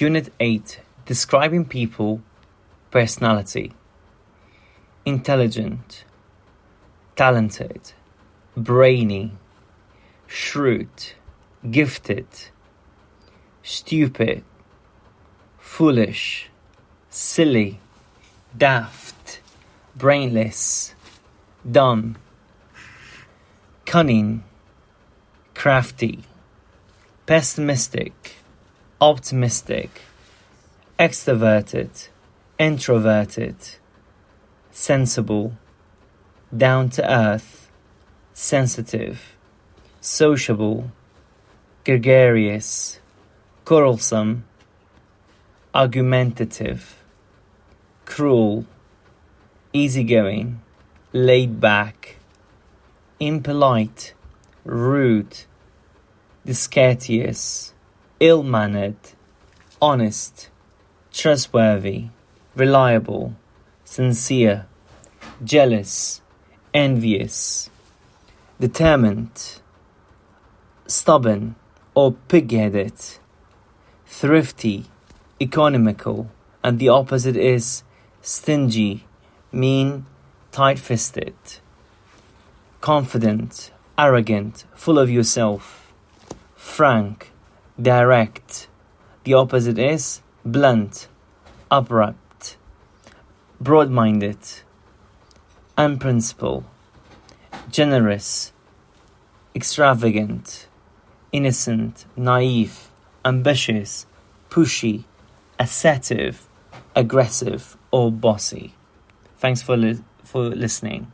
Unit 8 Describing People Personality. Intelligent, talented, brainy, shrewd, gifted, stupid, foolish, silly, daft, brainless, dumb, cunning, crafty, pessimistic, optimistic, extroverted, introverted, sensible, down to earth, sensitive, sociable, gregarious, quarrelsome, argumentative, cruel, easygoing, laid back, impolite, rude, discourteous, ill mannered, honest, trustworthy, reliable, sincere, jealous, envious, determined, stubborn or pig headed, thrifty, economical, and the opposite is stingy, mean, tight fisted, confident, arrogant, full of yourself, frank, direct. The opposite is blunt, abrupt, broad minded, unprincipled, generous, extravagant, innocent, naive, ambitious, pushy, assertive, aggressive, or bossy. Thanks for, li- for listening.